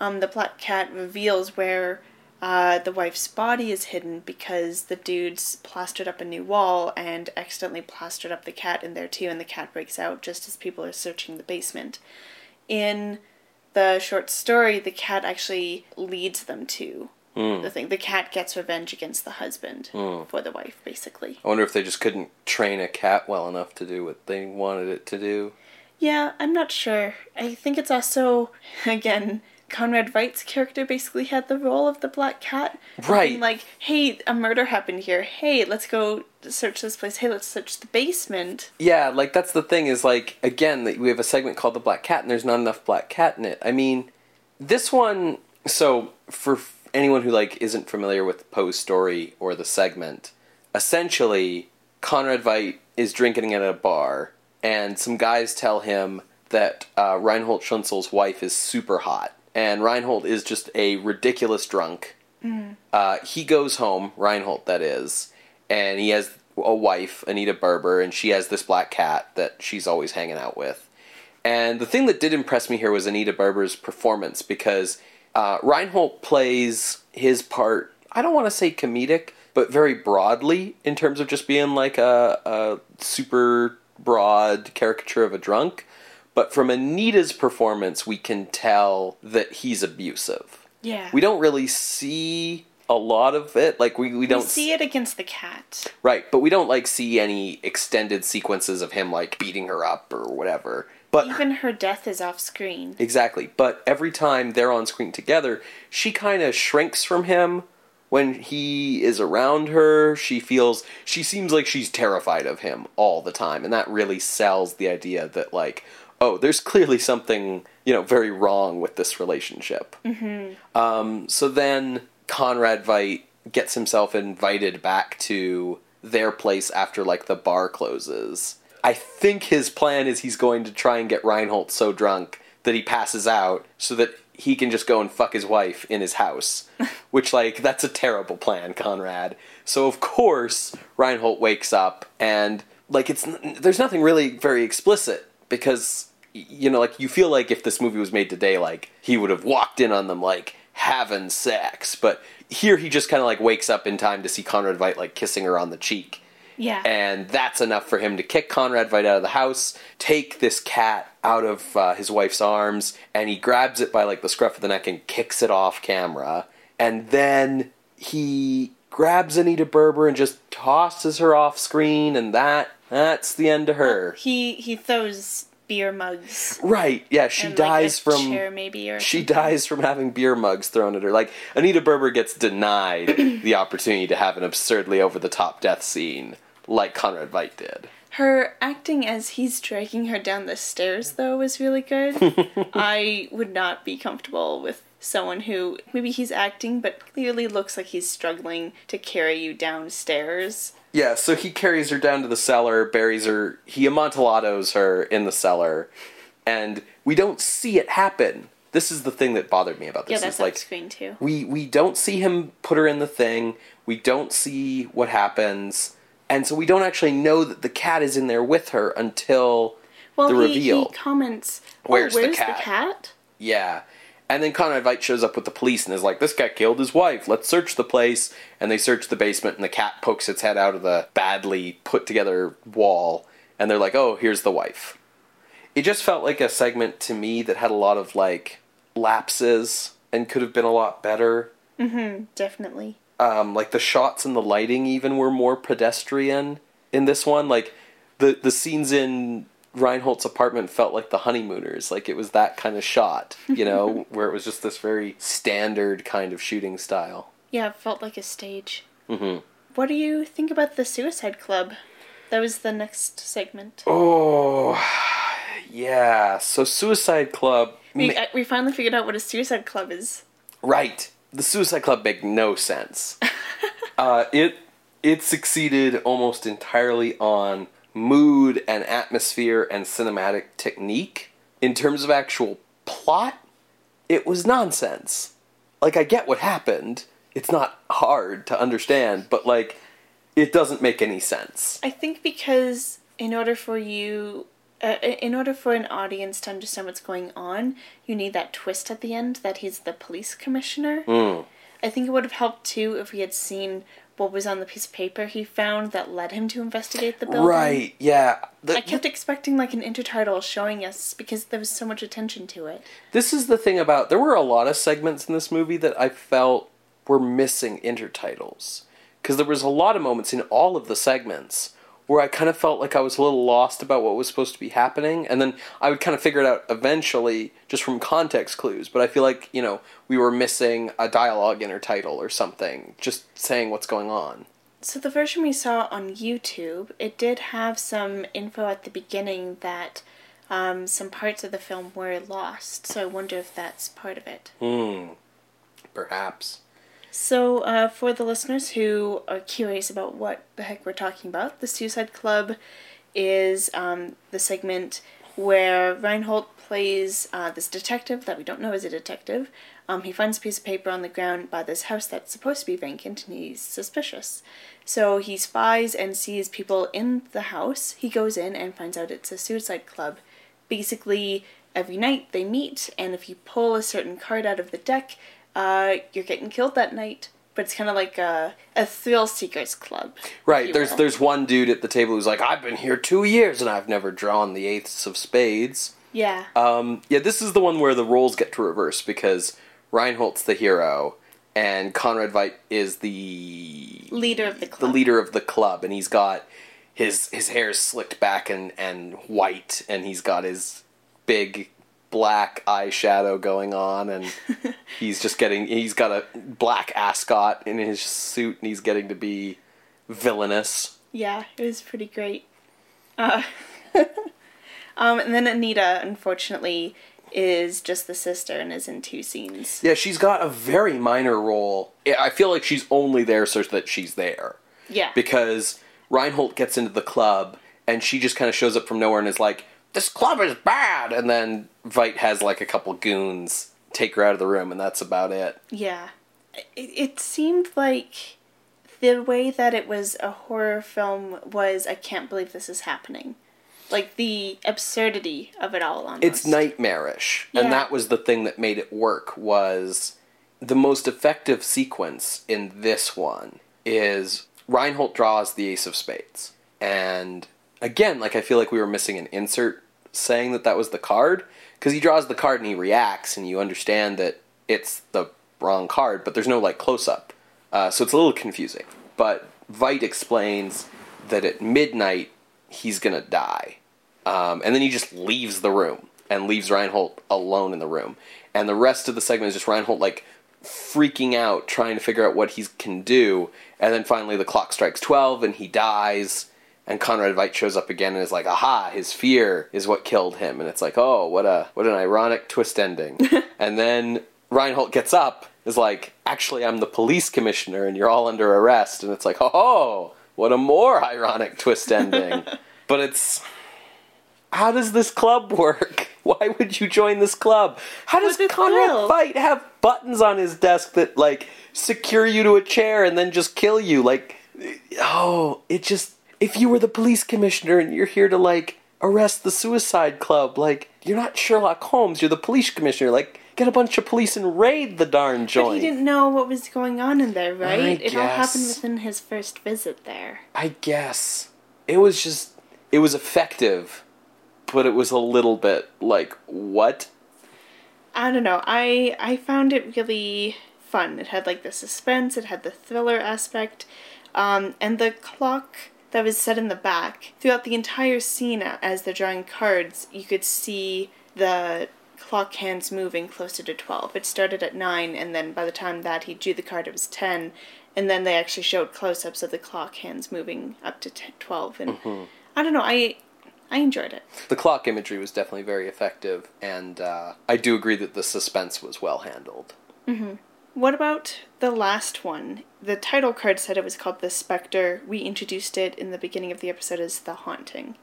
um, the black cat reveals where uh, the wife's body is hidden because the dude's plastered up a new wall and accidentally plastered up the cat in there too, and the cat breaks out just as people are searching the basement. In the short story, the cat actually leads them to Mm. the thing. The cat gets revenge against the husband mm. for the wife, basically. I wonder if they just couldn't train a cat well enough to do what they wanted it to do. Yeah, I'm not sure. I think it's also, again, Conrad Veidt's character basically had the role of the black cat. Right. Like, hey, a murder happened here. Hey, let's go search this place. Hey, let's search the basement. Yeah, like that's the thing is like again that we have a segment called the Black Cat and there's not enough Black Cat in it. I mean, this one. So for anyone who like isn't familiar with Poe's story or the segment, essentially Conrad Veidt is drinking at a bar, and some guys tell him that uh, Reinhold Schunzel's wife is super hot, and Reinhold is just a ridiculous drunk. Uh, he goes home, Reinhold that is, and he has a wife, Anita Berber, and she has this black cat that she's always hanging out with. And the thing that did impress me here was Anita Berber's performance because uh, Reinhold plays his part, I don't want to say comedic, but very broadly in terms of just being like a, a super broad caricature of a drunk. But from Anita's performance, we can tell that he's abusive. Yeah. We don't really see a lot of it. Like we, we We don't see it against the cat. Right, but we don't like see any extended sequences of him like beating her up or whatever. But Even her death is off screen. exactly, but every time they're on screen together, she kind of shrinks from him when he is around her. She feels she seems like she's terrified of him all the time, and that really sells the idea that like, oh, there's clearly something, you know, very wrong with this relationship. Um, so then Conrad Veidt gets himself invited back to their place after like the bar closes. I think his plan is he's going to try and get Reinhold so drunk that he passes out so that he can just go and fuck his wife in his house. Which like that's a terrible plan, Conrad. So of course Reinhold wakes up and like it's there's nothing really very explicit because you know like you feel like if this movie was made today like he would have walked in on them like having sex but here he just kind of like wakes up in time to see Conrad Veidt like kissing her on the cheek Yeah. and that's enough for him to kick Conrad right out of the house, take this cat out of uh, his wife's arms, and he grabs it by like the scruff of the neck and kicks it off camera. And then he grabs Anita Berber and just tosses her off screen, and that that's the end of her. he he throws beer mugs. Right? Yeah, she and, dies like, from chair maybe or she something. dies from having beer mugs thrown at her. Like Anita Berber gets denied the opportunity to have an absurdly over the top death scene, like Conrad Veidt did. Her acting as he's dragging her down the stairs, though, was really good. I would not be comfortable with someone who maybe he's acting, but clearly looks like he's struggling to carry you downstairs. Yeah, so he carries her down to the cellar, buries her, he Amontillados her in the cellar, and we don't see it happen. This is the thing that bothered me about this. Yeah, that's is like screen too. we we don't see him put her in the thing. We don't see what happens, and so we don't actually know that the cat is in there with her until Well, the he, reveal. he comments, oh, Where's where's, the the, cat?" cat? Yeah. And then Conrad Veidt shows up with the police and is like, this guy killed his wife. Let's search the place. And they search the basement, and the cat pokes its head out of the badly put together wall. And they're like, oh, here's the wife. It just felt like a segment to me that had a lot of, like, lapses and could have been a lot better. Mhm, definitely. Um, like, the shots and the lighting even were more pedestrian in this one. Like, the, the scenes in Reinhold's apartment felt like the honeymooners. Like it was that kind of shot, you know, where it was just this very standard kind of shooting style. Yeah, it felt like a stage. hmm What do you think about the Suicide Club? That was the next segment. Oh, yeah. So Suicide Club, We, ma- we finally figured out what a Suicide Club is. right? The Suicide Club make no sense. uh, it it succeeded almost entirely on mood and atmosphere and cinematic technique. In terms of actual plot, it was nonsense. Like I get what happened. It's not hard to understand, but like it doesn't make any sense. I think because in order for you, uh, in order for an audience to understand what's going on, you need that twist at the end that he's the police commissioner. Mm. I think it would have helped too if we had seen what was on the piece of paper he found that led him to investigate the building. Right, yeah. The- I kept expecting like an intertitle showing us because there was so much attention to it. This is the thing about there were a lot of segments in this movie that I felt were missing intertitles because there was a lot of moments in all of the segments where I kind of felt like I was a little lost about what was supposed to be happening and then I would kind of figure it out eventually just from context clues but I feel like you know we were missing a dialogue intertitle or something just saying what's going on So the version we saw on YouTube, it did have some info at the beginning that um, some parts of the film were lost. So I wonder if that's part of it. hmm perhaps So, uh, for the listeners who are curious about what the heck we're talking about, the Suicide Club is um, the segment where Reinhold plays uh, this detective that we don't know is a detective. Um, he finds a piece of paper on the ground by this house that's supposed to be vacant and he's suspicious. So he spies and sees people in the house. He goes in and finds out it's a suicide club. Basically, every night they meet, and if you pull a certain card out of the deck, uh, you're getting killed that night. But it's kind of like a, a thrill seekers club. Right. There's will. there's one dude at the table who's like, I've been here two years and I've never drawn the eighths of spades. yeah. Um, yeah, this is the one where the roles get to reverse because Reinhold's the hero and Conrad Veidt is the Leader of the club. the leader of the club, and he's got his his hair's slicked back and and white, and he's got his big black eyeshadow going on, and he's just getting he's got a black ascot in his suit, and he's getting to be villainous. Yeah, it was pretty great. Uh, um, and then Anita, unfortunately, is just the sister and is in two scenes. Yeah, she's got a very minor role. I- I feel like she's only there so that she's there. Yeah. because Reinhold gets into the club and she just kind of shows up from nowhere and is like, "This club is bad," and then Veidt has like a couple goons take her out of the room, and that's about it. Yeah. It, it seemed like the way that it was a horror film was I can't believe this is happening. Like the absurdity of it all almost. It's nightmarish, Yeah. and that was the thing that made it work. Was the most effective sequence in this one is Reinhold draws the ace of spades, and again, like I feel like we were missing an insert saying that that was the card because he draws the card and he reacts, and you understand that it's the wrong card, but there's no like close up, uh, so it's a little confusing. But Veidt explains that at midnight he's gonna die, um, and then he just leaves the room and leaves Reinhold alone in the room, and the rest of the segment is just Reinhold like freaking out, trying to figure out what he can do, and then finally the clock strikes twelve and he dies. And Conrad Veidt shows up again and is like, "Aha! His fear is what killed him." And it's like, "Oh, what a what an ironic twist ending." and then Reinhold gets up, is like, "Actually, I'm the police commissioner, and you're all under arrest." And it's like, "Oh, what a more ironic twist ending." but it's how does this club work? Why would you join this club? How does Conrad. Veidt have buttons on his desk that like secure you to a chair and then just kill you? Like, oh, it just if you were the police commissioner and you're here to like arrest the suicide club, like you're not Sherlock Holmes, you're the police commissioner. Like, get a bunch of police and raid the darn But joint. he didn't know what was going on in there, right? I it all happened within his first visit there. I guess it was just it was effective, but it was a little bit like what? I don't know. I I found it really fun. It had like the suspense, it had the thriller aspect, um, and the clock that was set in the back throughout the entire scene as they're drawing cards. You could see the clock hands moving closer to twelve. It started at nine, and then by the time that he drew the card, it was ten. And then they actually showed close-ups of the clock hands moving up to 10, twelve, and I don't know. I I enjoyed it. The clock imagery was definitely very effective, and uh, I do agree that the suspense was well handled. What about the last one? The title card said it was called The Spectre. We introduced it in the beginning of the episode as The Haunting.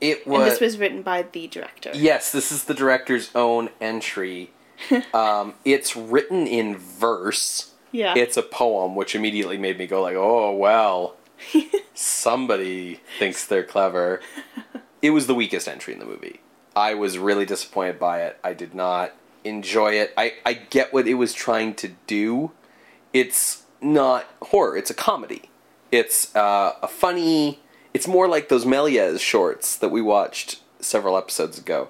It was. And this was written by the director. yes, this is the director's own entry. um, it's written in verse. Yeah. It's a poem, which immediately made me go like, "Oh well, somebody thinks they're clever." It was the weakest entry in the movie. I was really disappointed by it. I did not enjoy it. I, I get what it was trying to do. It's not horror. It's a comedy. It's uh, a funny. It's more like those Méliès shorts that we watched several episodes ago.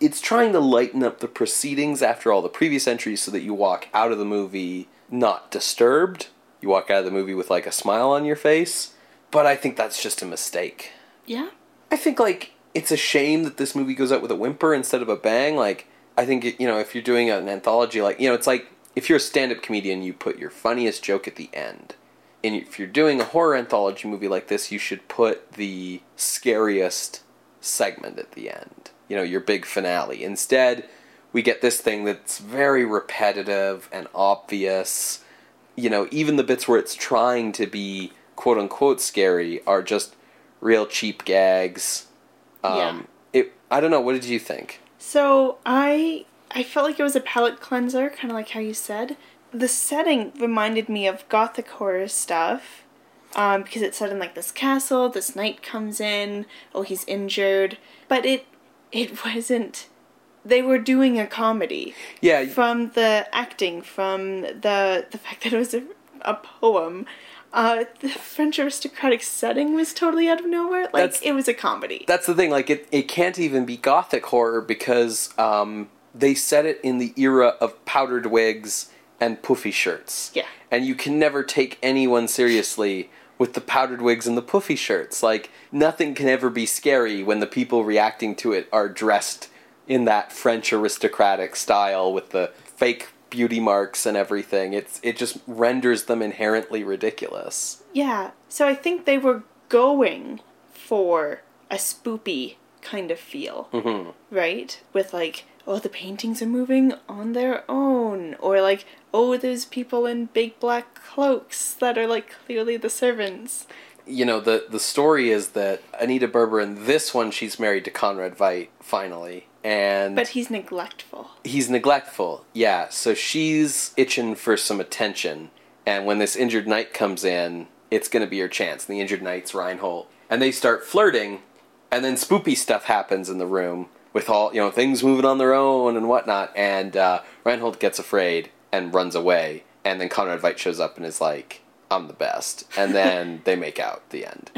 It's trying to lighten up the proceedings after all the previous entries so that you walk out of the movie not disturbed. You walk out of the movie with like a smile on your face. But I think that's just a mistake. yeah? I think like it's a shame that this movie goes out with a whimper instead of a bang. Like I think you know if you're doing an anthology, like you know it's like if you're a stand-up comedian, you put your funniest joke at the end. And if you're doing a horror anthology movie like this, you should put the scariest segment at the end. You know, your big finale. Instead, we get this thing that's very repetitive and obvious you know, even the bits where it's trying to be quote unquote scary are just real cheap gags. Um, Yeah. It. I don't know. What did you think? So I I felt like it was a palate cleanser, kind of like how you said. The setting reminded me of gothic horror stuff, um, because it's set in like this castle. This knight comes in. Oh, he's injured, but it it wasn't. They were doing a comedy Yeah. from the acting, from the the fact that it was a, a poem. Uh, the French aristocratic setting was totally out of nowhere. Like That's- it was a comedy. That's the thing. Like it, it can't even be gothic horror because um, they set it in the era of powdered wigs and puffy shirts. Yeah. And you can never take anyone seriously with the powdered wigs and the puffy shirts. Like nothing can ever be scary when the people reacting to it are dressed in that French aristocratic style with the fake beauty marks and everything. It's it just renders them inherently ridiculous. Yeah, so I think they were going for a spoopy kind of feel, hmm right? With like, oh, the paintings are moving on their own, or like, oh, there's people in big black cloaks that are like clearly the servants. you know the the story is that Anita Berber in this one she's married to Conrad Veidt finally and But he's neglectful. he's neglectful yeah. So she's itching for some attention. And when this injured knight comes in it's going to be her chance. And the injured knight's Reinhold. And they start flirting. And then spoopy stuff happens in the room with all you know things moving on their own and whatnot. And uh, Reinhold gets afraid and runs away. And then Conrad Veidt shows up and is like I'm the best. And then they make out the end.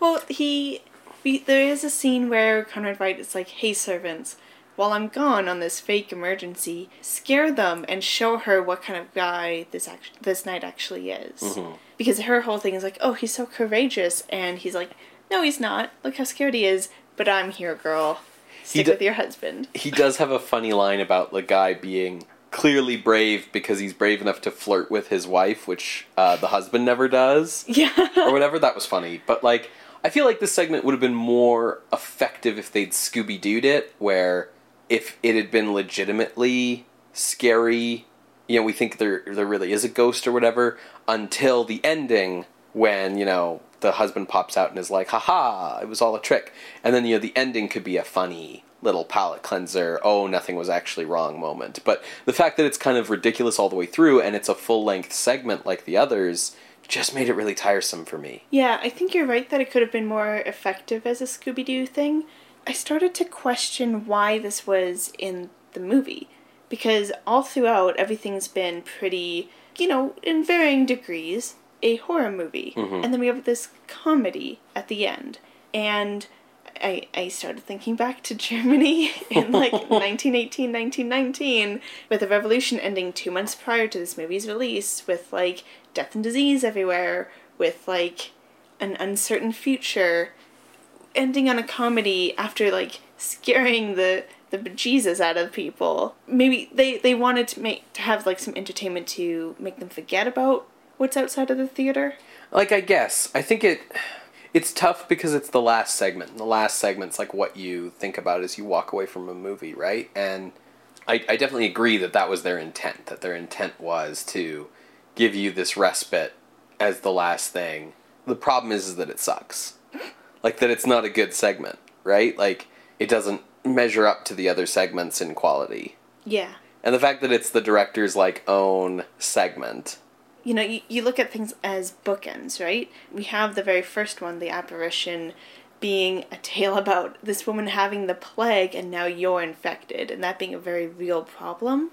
Well, he, we, there is a scene where Conrad Veidt is like, "Hey, servants." While I'm gone on this fake emergency, scare them and show her what kind of guy this act- this knight actually is. Because her whole thing is like, oh, he's so courageous, and he's like, no, he's not. Look how scared he is. But I'm here, girl. Stick d- with your husband. he does have a funny line about the guy being clearly brave because he's brave enough to flirt with his wife, which uh, the husband never does, Yeah. or whatever. That was funny, but like, I feel like this segment would have been more effective if they'd Scooby Dooed it, where if it had been legitimately scary, you know, we think there there really is a ghost or whatever, until the ending when you know the husband pops out and is like, haha, it was all a trick. And then, you know, the ending could be a funny little palate cleanser, oh, nothing was actually wrong moment. But the fact that it's kind of ridiculous all the way through and it's a full length segment like the others just made it really tiresome for me. Yeah, I think you're right that it could have been more effective as a Scooby Doo thing. I started to question why this was in the movie. Because all throughout, everything's been pretty, you know, in varying degrees, a horror movie. Mm-hmm. And then we have this comedy at the end. And I, I started thinking back to Germany in like 1918, 1919, with the revolution ending two months prior to this movie's release, with like death and disease everywhere, with like an uncertain future, ending on a comedy after like scaring the the bejesus out of people. Maybe they they wanted to make to have like some entertainment to make them forget about what's outside of the theater. Like I guess I think it it's tough because it's the last segment. The last segment's like what you think about as you walk away from a movie, right? And I, I definitely agree that that was their intent. That their intent was to give you this respite as the last thing. The problem is, is that it sucks. Like that it's not a good segment, right? Like it doesn't measure up to the other segments in quality. Yeah. And the fact that it's the director's like own segment. you know, you, you look at things as bookends, right? We have the very first one, the apparition, being a tale about this woman having the plague and now you're infected, and that being a very real problem.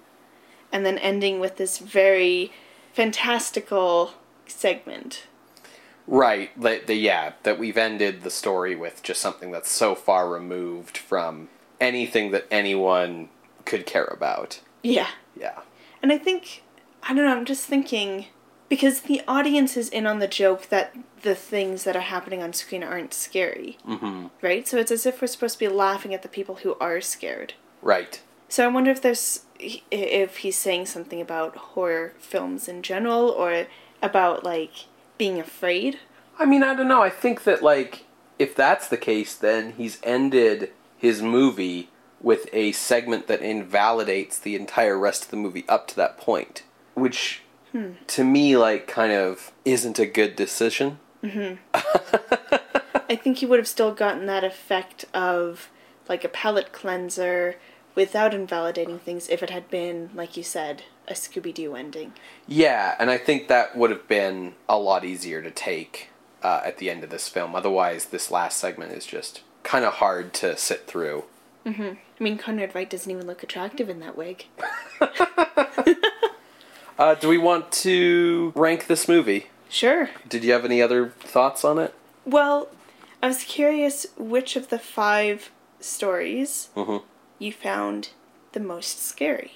And then ending with this very fantastical segment. Right. That the yeah that we've ended the story with just something that's so far removed from anything that anyone could care about. Yeah. Yeah. And I think, I don't know, I'm just thinking, because the audience is in on the joke that the things that are happening on screen aren't scary, Mm-hmm. right? So it's as if we're supposed to be laughing at the people who are scared. Right. So I wonder if there's if he's saying something about horror films in general or about like being afraid. I mean, I don't know. I think that like if that's the case, then he's ended his movie with a segment that invalidates the entire rest of the movie up to that point, which hmm. to me like kind of isn't a good decision. Mm-hmm. I think he would have still gotten that effect of like a palate cleanser without invalidating things if it had been, like you said, a Scooby Doo ending. Yeah, and I think that would have been a lot easier to take uh, at the end of this film. Otherwise, this last segment is just kind of hard to sit through. I mean, Conrad Veidt doesn't even look attractive in that wig. Uh, do we want to rank this movie? Sure. Did you have any other thoughts on it? Well, I was curious which of the five stories Mhm. You found the most scary.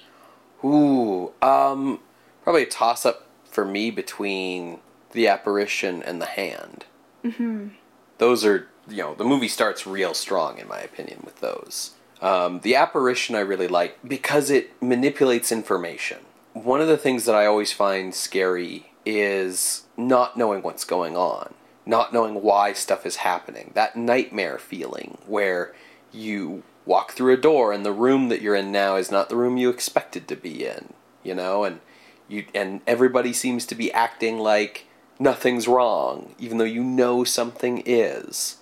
Ooh, um, probably a toss up for me between the apparition and the hand. Mm-hmm. Those are, you know, the movie starts real strong in my opinion with those. Um, the apparition I really like because it manipulates information. One of the things that I always find scary is not knowing what's going on, not knowing why stuff is happening. That nightmare feeling where you walk through a door and the room that you're in now is not the room you expected to be in, you know, and you and everybody seems to be acting like nothing's wrong even though you know something is.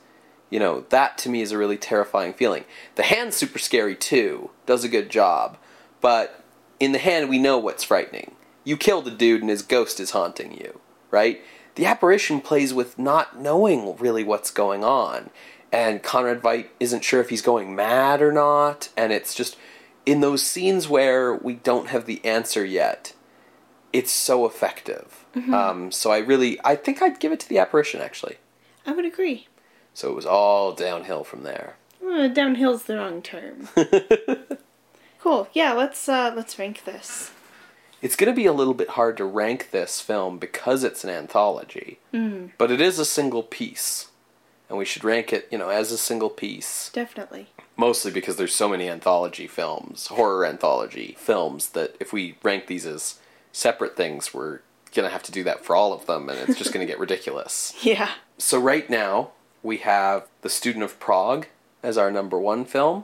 You know, that to me is a really terrifying feeling. The hand's super scary too, does a good job, but in the hand we know what's frightening. You killed a dude and his ghost is haunting you, right? The apparition plays with not knowing really what's going on. And Conrad Veidt isn't sure if he's going mad or not, and it's just in those scenes where we don't have the answer yet, it's so effective. Um, so I really, I think I'd give it to the apparition actually. I would agree. So it was all downhill from there. Uh, downhill's the wrong term. cool. Yeah, let's uh let's rank this. It's going to be a little bit hard to rank this film because it's an anthology, but it is a single piece, and we should rank it, you know, as a single piece. Definitely. Mostly because there's so many anthology films, horror anthology films, that if we rank these as separate things, we're gonna have to do that for all of them, and it's just gonna get ridiculous. Yeah. So right now we have The Student of Prague as our number one film,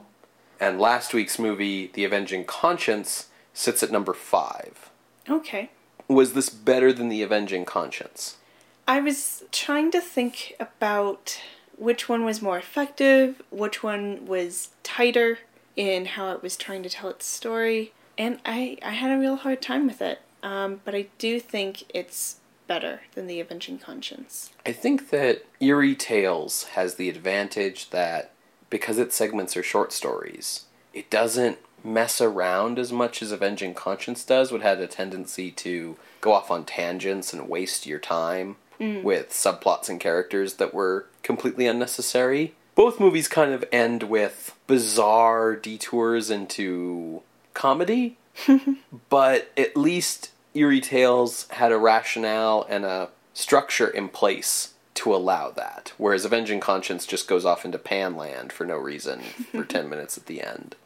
and last week's movie, The Avenging Conscience, sits at number five. Okay. Was this better than The Avenging Conscience? I was trying to think about which one was more effective, which one was tighter in how it was trying to tell its story, and I, I had a real hard time with it. Um, but I do think it's better than The Avenging Conscience. I think that Eerie Tales has the advantage that because its segments are short stories, it doesn't mess around as much as Avenging Conscience does, would had a tendency to go off on tangents and waste your time Mm. with subplots and characters that were completely unnecessary. Both movies kind of end with bizarre detours into comedy, but at least Eerie Tales had a rationale and a structure in place to allow that, whereas Avenging Conscience just goes off into Panland for no reason for 10 minutes at the end.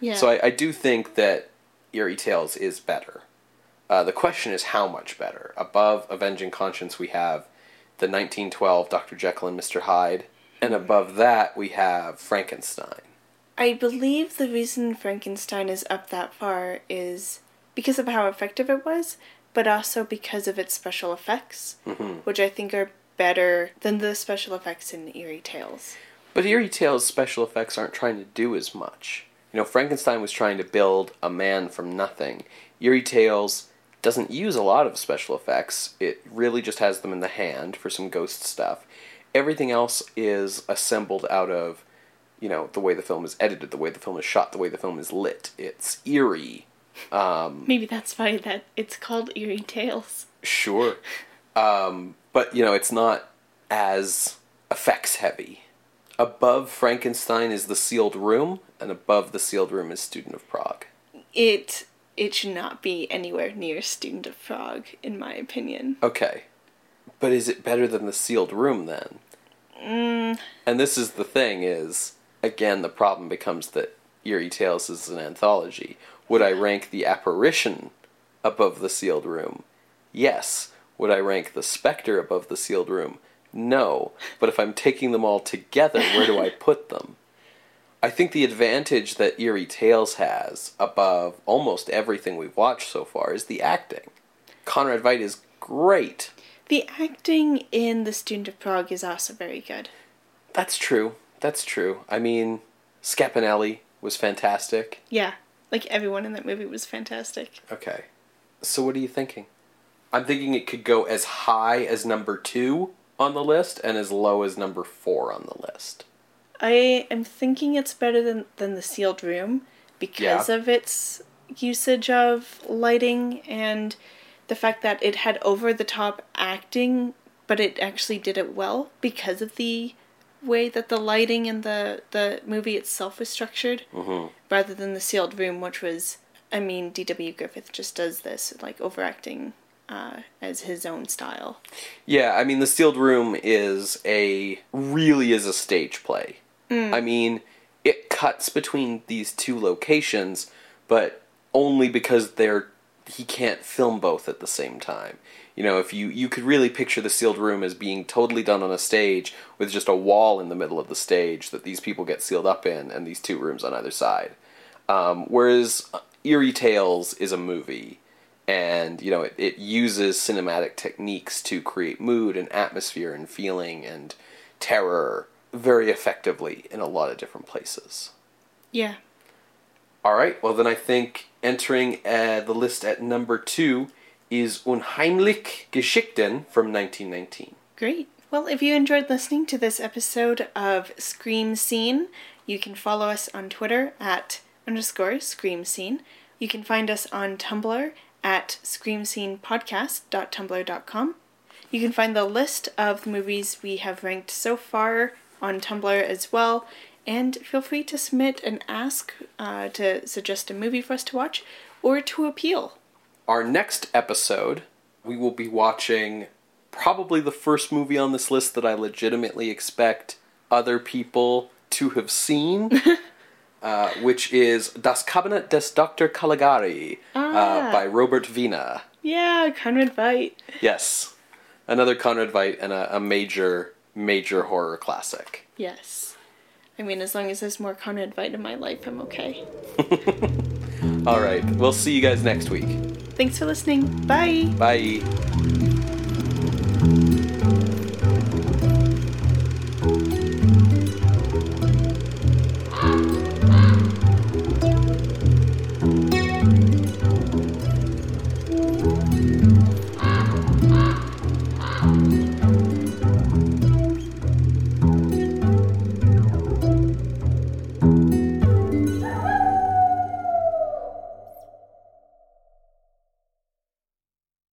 Yeah. So I, I do think that Eerie Tales is better. Uh, the question is how much better. Above Avenging Conscience, we have the 1912 Dr. Jekyll and Mr. Hyde, and above that, we have Frankenstein. I believe the reason Frankenstein is up that far is because of how effective it was, but also because of its special effects, which I think are better than the special effects in Eerie Tales. But Eerie Tales special effects aren't trying to do as much. You know, Frankenstein was trying to build a man from nothing. Eerie Tales doesn't use a lot of special effects. It really just has them in the hand for some ghost stuff. Everything else is assembled out of, you know, the way the film is edited, the way the film is shot, the way the film is lit. It's eerie. Um, Maybe that's why that it's called Eerie Tales. Sure. Um, but, you know, it's not as effects heavy. Above Frankenstein is The Sealed Room, and above The Sealed Room is Student of Prague. It it should not be anywhere near Student of Prague, in my opinion. Okay. But is it better than The Sealed Room then? Mm, And this is the thing is, again, the problem becomes that Eerie Tales is an anthology. Would I rank The Apparition above The Sealed Room? Yes. Would I rank The Spectre above The Sealed Room? No. But if I'm taking them all together, where do I put them? I think the advantage that Eerie Tales has above almost everything we've watched so far is the acting. Conrad Veidt is great. The acting in The Student of Prague is also very good. That's true. That's true. I mean, Scapinelli was fantastic. Yeah, like everyone in that movie was fantastic. Okay. So what are you thinking? I'm thinking it could go as high as number two on the list and as low as number four on the list. I am thinking it's better than, than The Sealed Room because Yeah. of its usage of lighting and the fact that it had over the top acting, but it actually did it well because of the way that the lighting and the, the movie itself was structured Mm-hmm. rather than The Sealed Room, which was, I mean, D.W. Griffith just does this, like overacting uh, as his own style. Yeah, I mean, The Sealed Room is a really is a stage play. I mean, it cuts between these two locations, but only because they're he can't film both at the same time. You know, if you you could really picture The Sealed Room as being totally done on a stage with just a wall in the middle of the stage that these people get sealed up in, and these two rooms on either side. Um, whereas Eerie Tales is a movie, and you know it, it uses cinematic techniques to create mood and atmosphere and feeling and terror very effectively in a lot of different places. Yeah. All right, well then I think entering uh, the list at number two is Unheimlich Geschichten from 1919. Great. Well, if you enjoyed listening to this episode of Scream Scene, you can follow us on Twitter at underscore Scream Scene. You can find us on Tumblr at screamscenepodcast.tumblr.com. You can find the list of the movies we have ranked so far on Tumblr as well. And feel free to submit and ask uh, to suggest a movie for us to watch or to appeal. Our next episode, we will be watching probably the first movie on this list that I legitimately expect other people to have seen, uh, which is Das Kabinett des Dr. Caligari Ah. uh, by Robert Wiene. Yeah, Conrad Veidt. Yes, another Conrad Veidt and a, a major, major horror classic. Yes. I mean, as long as there's more Conrad Veidt in my life, I'm okay. All right, we'll see you guys next week. Thanks for listening. Bye. Bye.